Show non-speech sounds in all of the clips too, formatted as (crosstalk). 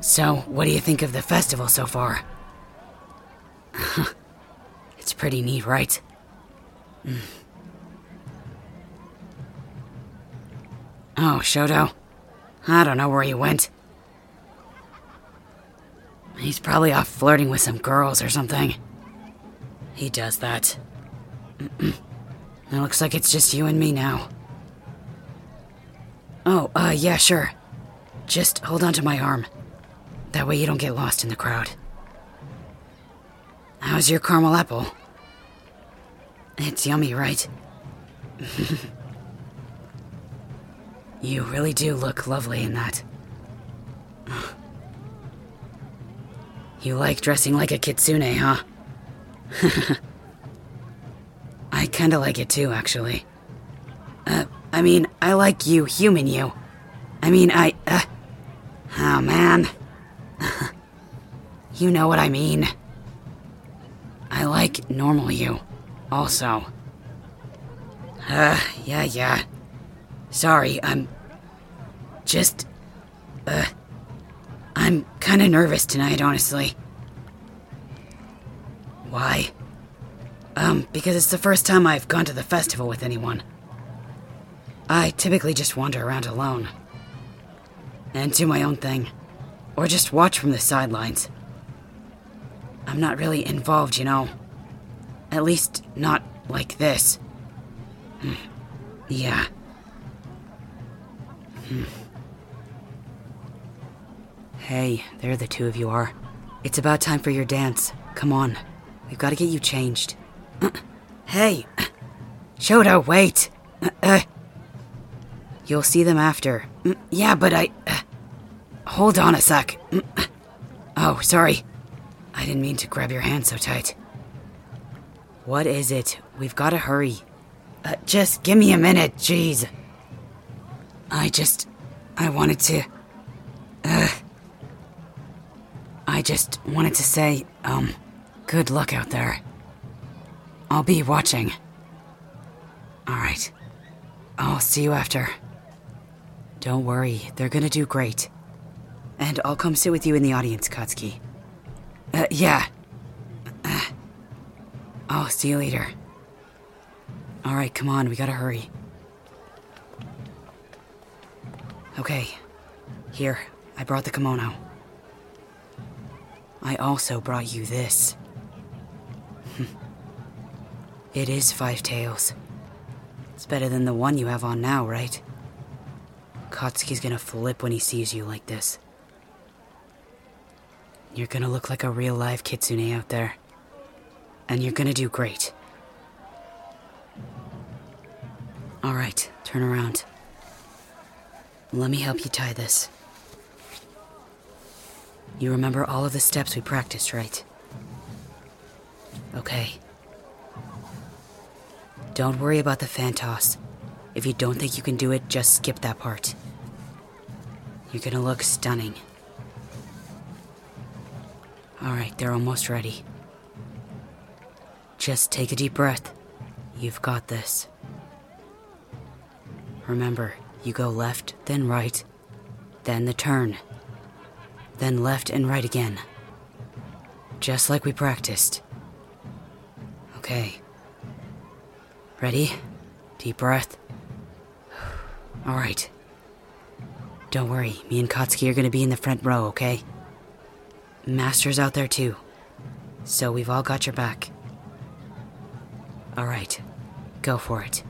So, what do you think of the festival so far? (laughs) it's pretty neat, right? Mm. Oh, Shoto. I don't know where he went. He's probably off flirting with some girls or something. He does that. (clears throat) it looks like it's just you and me now. Oh, uh, yeah, sure. Just hold on to my arm. That way you don't get lost in the crowd. How's your caramel apple? It's yummy, right? (laughs) you really do look lovely in that. (sighs) You like dressing like a kitsune, huh? (laughs) I kinda like it too, actually. Uh, I mean, I like you, human you. I mean, I, uh. Oh, man. You know what I mean. I like normal you, also. Uh, yeah, yeah. Sorry, I'm. Just. Uh. I'm kinda nervous tonight, honestly. Why? Um, because it's the first time I've gone to the festival with anyone. I typically just wander around alone. And do my own thing. Or just watch from the sidelines. I'm not really involved, you know. At least, not like this. Hmm. Yeah. Hmm. Hey, there the two of you are. It's about time for your dance. Come on. We've got to get you changed. (clears throat) hey! (clears throat) Shoto, wait! Uh, (clears throat) you'll see them after. Yeah, but I. Uh, hold on a sec. Oh, sorry. I didn't mean to grab your hand so tight. What is it? We've got to hurry. Uh, just give me a minute, jeez. I just. I wanted to. Uh. I just wanted to say, um. Good luck out there. I'll be watching. Alright. I'll see you after. Don't worry, they're gonna do great. And I'll come sit with you in the audience, Katsuki. Uh, yeah. Uh, I'll see you later. Alright, come on, we gotta hurry. Okay. Here, I brought the kimono. I also brought you this. (laughs) It is Five Tails. It's better than the one you have on now, right? Katsuki's gonna flip when he sees you like this. You're gonna look like a real live kitsune out there. And you're gonna do great. Alright, turn around. Let me help you tie this. You remember all of the steps we practiced, right? Okay. Don't worry about the fan toss. If you don't think you can do it, just skip that part. You're gonna look stunning. Alright, they're almost ready. Just take a deep breath. You've got this. Remember, you go left, then right, then the turn, then left and right again. Just like we practiced. Okay. Ready? Deep breath. (sighs) All right. Don't worry, me and Katsuki are gonna be in the front row, okay? Master's out there too. So we've all got your back. All right. Go for it.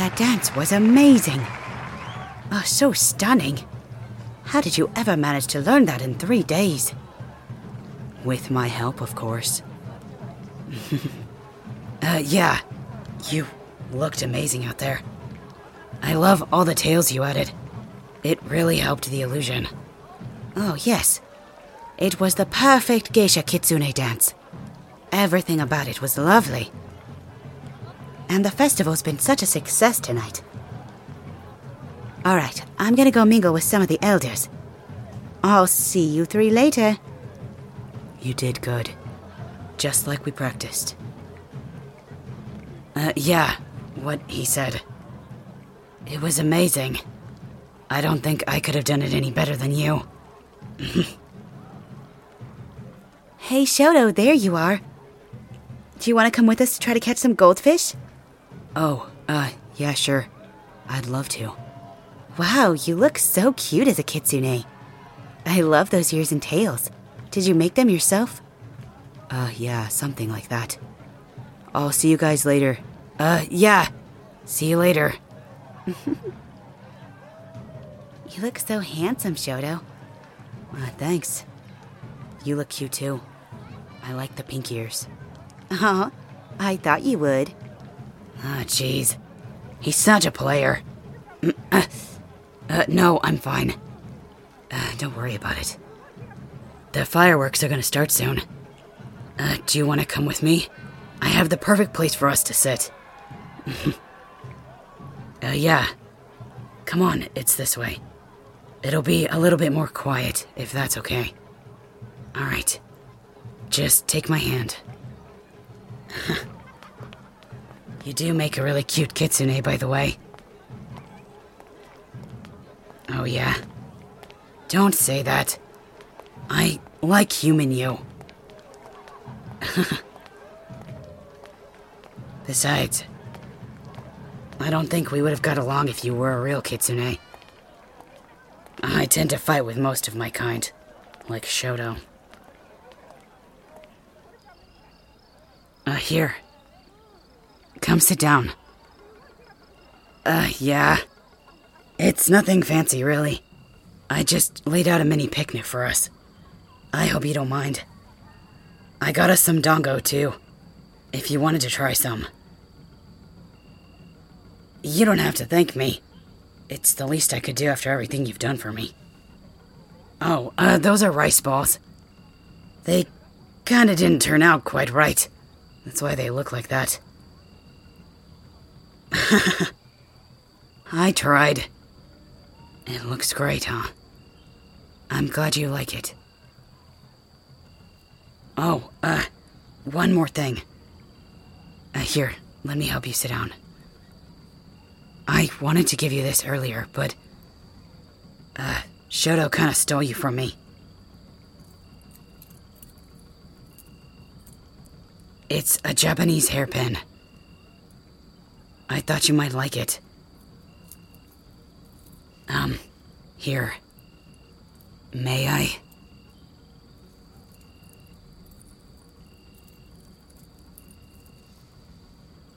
That dance was amazing. Oh, so stunning. How did you ever manage to learn that in three days? With my help, of course. (laughs) uh, yeah. You looked amazing out there. I love all the tails you added. It really helped the illusion. Oh, yes. It was the perfect geisha kitsune dance. Everything about it was lovely. And the festival's been such a success tonight. All right, I'm gonna go mingle with some of the elders. I'll see you three later. You did good. Just like we practiced. Uh, yeah, what he said. It was amazing. I don't think I could have done it any better than you. (laughs) hey, Shoto, there you are. Do you want to come with us to try to catch some goldfish? Oh, uh, yeah, sure. I'd love to. Wow, you look so cute as a kitsune. I love those ears and tails. Did you make them yourself? Uh, yeah, something like that. I'll see you guys later. Uh, yeah. See you later. (laughs) you look so handsome, Shoto. Uh, thanks. You look cute too. I like the pink ears. Oh, I thought you would. Ah, oh, jeez. He's such a player. Uh, no, I'm fine. Uh, don't worry about it. The fireworks are gonna start soon. Uh, do you want to come with me? I have the perfect place for us to sit. (laughs) uh, yeah. Come on, it's this way. It'll be a little bit more quiet, if that's okay. Alright. Just take my hand. (laughs) you do make a really cute kitsune, by the way. Oh, yeah. Don't say that. I like human you. (laughs) Besides, I don't think we would have got along if you were a real kitsune. I tend to fight with most of my kind, like Shoto. Uh, here. Come sit down. Uh, yeah. It's nothing fancy, really. I just laid out a mini picnic for us. I hope you don't mind. I got us some dango, too, if you wanted to try some. You don't have to thank me. It's the least I could do after everything you've done for me. Oh, uh, those are rice balls. They kinda didn't turn out quite right. That's why they look like that. (laughs) I tried. It looks great, huh? I'm glad you like it. Oh, uh, one more thing. Uh, here, let me help you sit down. I wanted to give you this earlier, but. Uh, Shoto kinda stole you from me. It's a Japanese hairpin. I thought you might like it. Um, here. May I?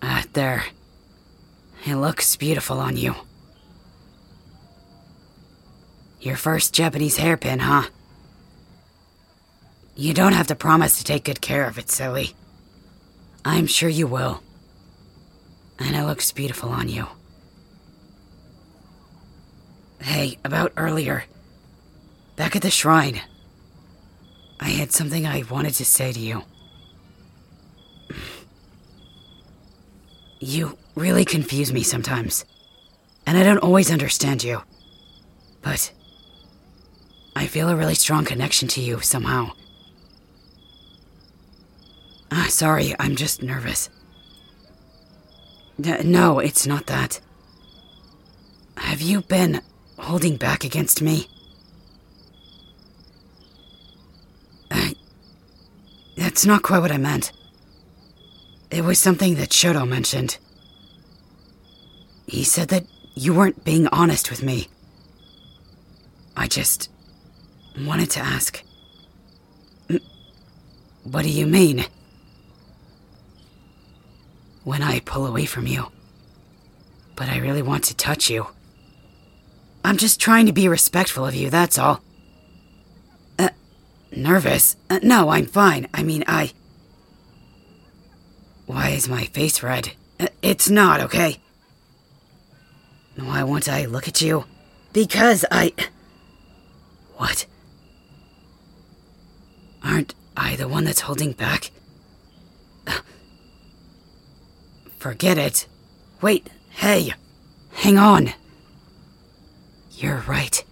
Ah, there. It looks beautiful on you. Your first Japanese hairpin, huh? You don't have to promise to take good care of it, silly. I'm sure you will. And it looks beautiful on you. Hey, about earlier. Back at the shrine. I had something I wanted to say to you. You really confuse me sometimes. And I don't always understand you. But I feel a really strong connection to you somehow. Ah, sorry, I'm just nervous. No, it's not that. Have you been holding back against me? That's not quite what I meant. It was something that Shoto mentioned. He said that you weren't being honest with me. I just wanted to ask. What do you mean? When I pull away from you, but I really want to touch you. I'm just trying to be respectful of you, that's all. Uh, nervous? Uh, no, I'm fine. I mean, I. Why is my face red? Uh, it's not, okay? Why won't I look at you? Because I. What? Aren't I the one that's holding back? Forget it. Wait, hey, hang on. You're right.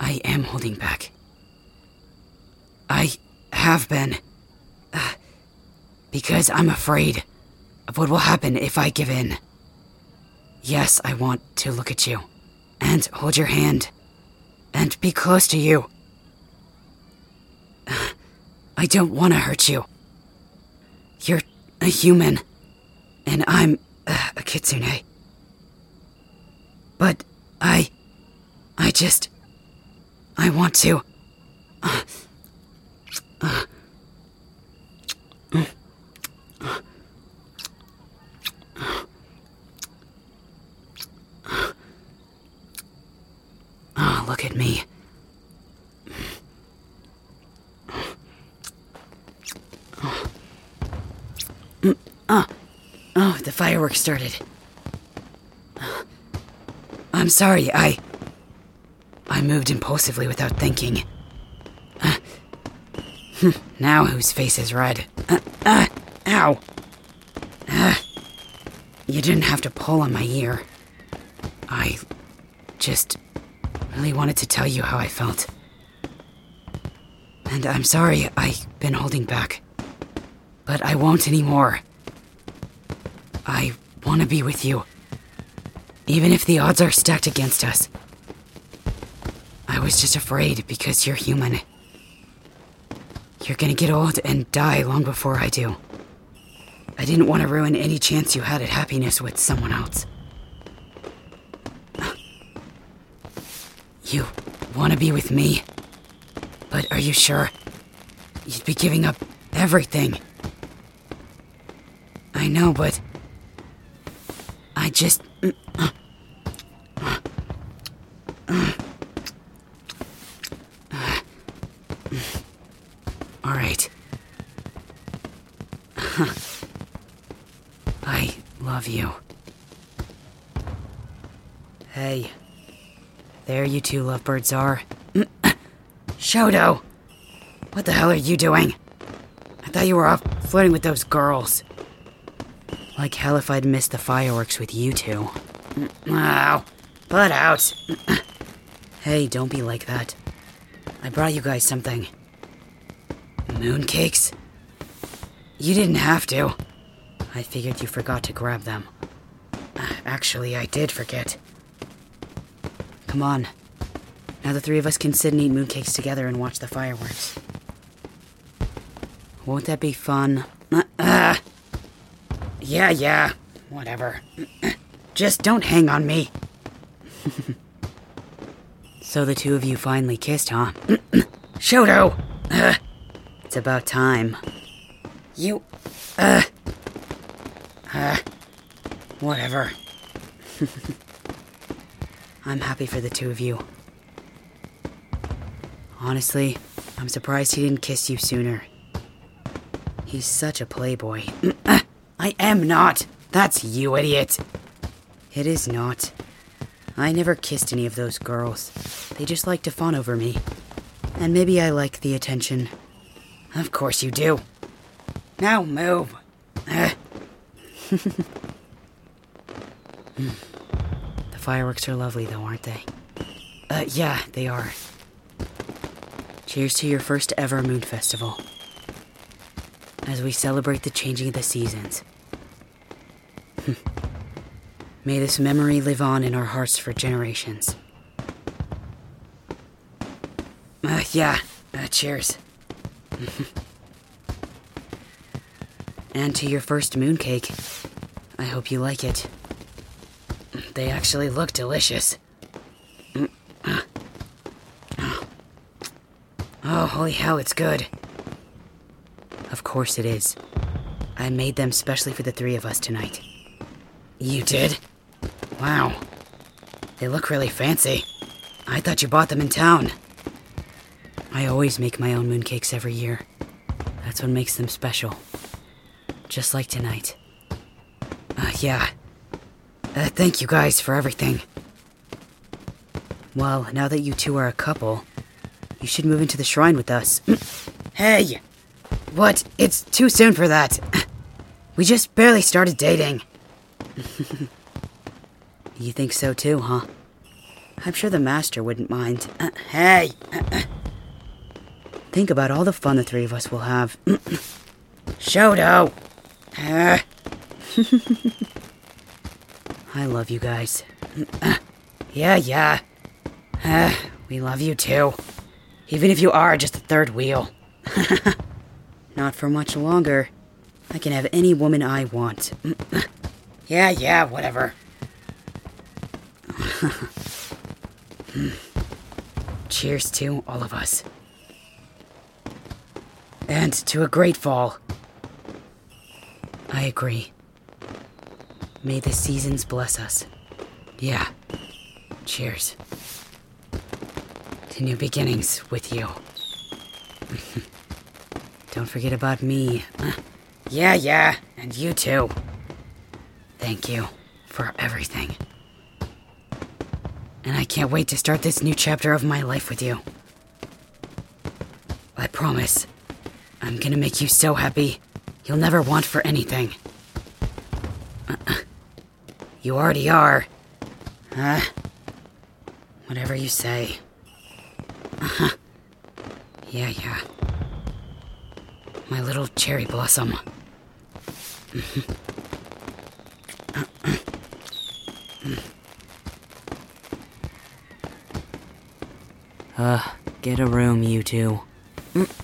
I am holding back. I have been. Uh, because I'm afraid of what will happen if I give in. Yes, I want to look at you and hold your hand and be close to you. (sighs) I don't want to hurt you. You're a human, and I'm uh, a kitsune. But I. I just. I want to. Uh, uh, Oh, look at me. Oh, oh, the fireworks started. I'm sorry, I. I moved impulsively without thinking. Uh, now whose face is red? Uh, uh, ow! Uh, you didn't have to pull on my ear. I just really wanted to tell you how I felt. And I'm sorry I've been holding back. But I won't anymore. I want to be with you. Even if the odds are stacked against us. I was just afraid because you're human. You're gonna get old and die long before I do. I didn't want to ruin any chance you had at happiness with someone else. You want to be with me? But are you sure? You'd be giving up everything. I know, but. Just. All right. I love you. Hey. There you two lovebirds are. Shoto! What the hell are you doing? I thought you were off flirting with those girls. Like hell if I'd missed the fireworks with you two. Ow. Put out. hey, don't be like that. I brought you guys something. Mooncakes? You didn't have to. I figured you forgot to grab them. Actually, I did forget. Come on. Now the three of us can sit and eat mooncakes together and watch the fireworks. Won't that be fun? Uh, uh. Yeah, yeah. Whatever. (clears throat) Just don't hang on me. (laughs) so the two of you finally kissed, huh? (clears throat) Shoto! Uh, (clears throat) it's about time. You. Uh. Uh. Whatever. (laughs) I'm happy for the two of you. Honestly, I'm surprised he didn't kiss you sooner. He's such a playboy. I am not! That's you, idiot! It is not. I never kissed any of those girls. They just like to fawn over me. And maybe I like the attention. Of course you do. Now move. (laughs) the fireworks are lovely, though, aren't they? Uh, yeah, they are. Cheers to your first ever moon festival. As we celebrate the changing of the seasons. (laughs) May this memory live on in our hearts for generations. Uh, yeah, uh, cheers. (laughs) and to your first mooncake. I hope you like it. They actually look delicious. (gasps) Oh, holy hell, it's good. Of course it is. I made them specially for the three of us tonight. You did? Wow. They look really fancy. I thought you bought them in town. I always make my own mooncakes every year. That's what makes them special. Just like tonight. Uh, yeah. Uh, thank you guys for everything. Well, now that you two are a couple, you should move into the shrine with us. (clears throat) hey! What? It's too soon for that. (laughs) We just barely started dating. (laughs) you think so too, huh? I'm sure the master wouldn't mind. Uh, hey! think about all the fun the three of us will have. (clears throat) Shoto! Uh. (laughs) I love you guys. yeah, yeah. Uh, we love you too. Even if you are just a third wheel. (laughs) Not for much longer. I can have any woman I want. Yeah, yeah, whatever. (laughs) Cheers to all of us. And to a great fall. I agree. May the seasons bless us. Yeah. Cheers. To new beginnings with you. (laughs) Don't forget about me. (laughs) Yeah, yeah, and you too. Thank you for everything. And I can't wait to start this new chapter of my life with you. I promise. I'm gonna make you so happy, you'll never want for anything. Uh-uh. You already are. Huh? Whatever you say. Uh huh. Yeah, yeah. My little cherry blossom. Get a room, you two.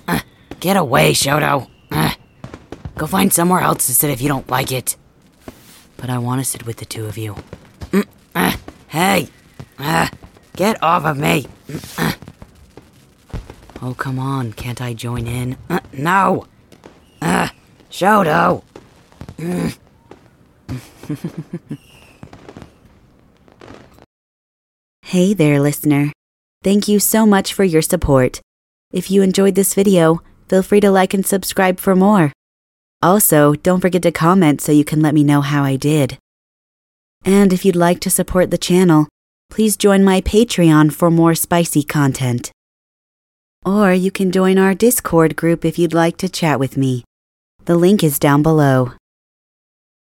Uh, get away, Shoto. Uh, go find somewhere else to sit if you don't like it. But I want to sit with the two of you. Uh, hey! Get off of me! Uh. Oh, come on. Can't I join in? No! Shoto! hey there, listener. Thank you so much for your support. If you enjoyed this video, feel free to like and subscribe for more. Also, don't forget to comment so you can let me know how I did. And if you'd like to support the channel, please join my Patreon for more spicy content. Or you can join our Discord group if you'd like to chat with me. The link is down below.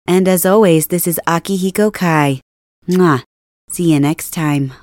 And as always, this is Akihiko Kai. Mwah. See you next time.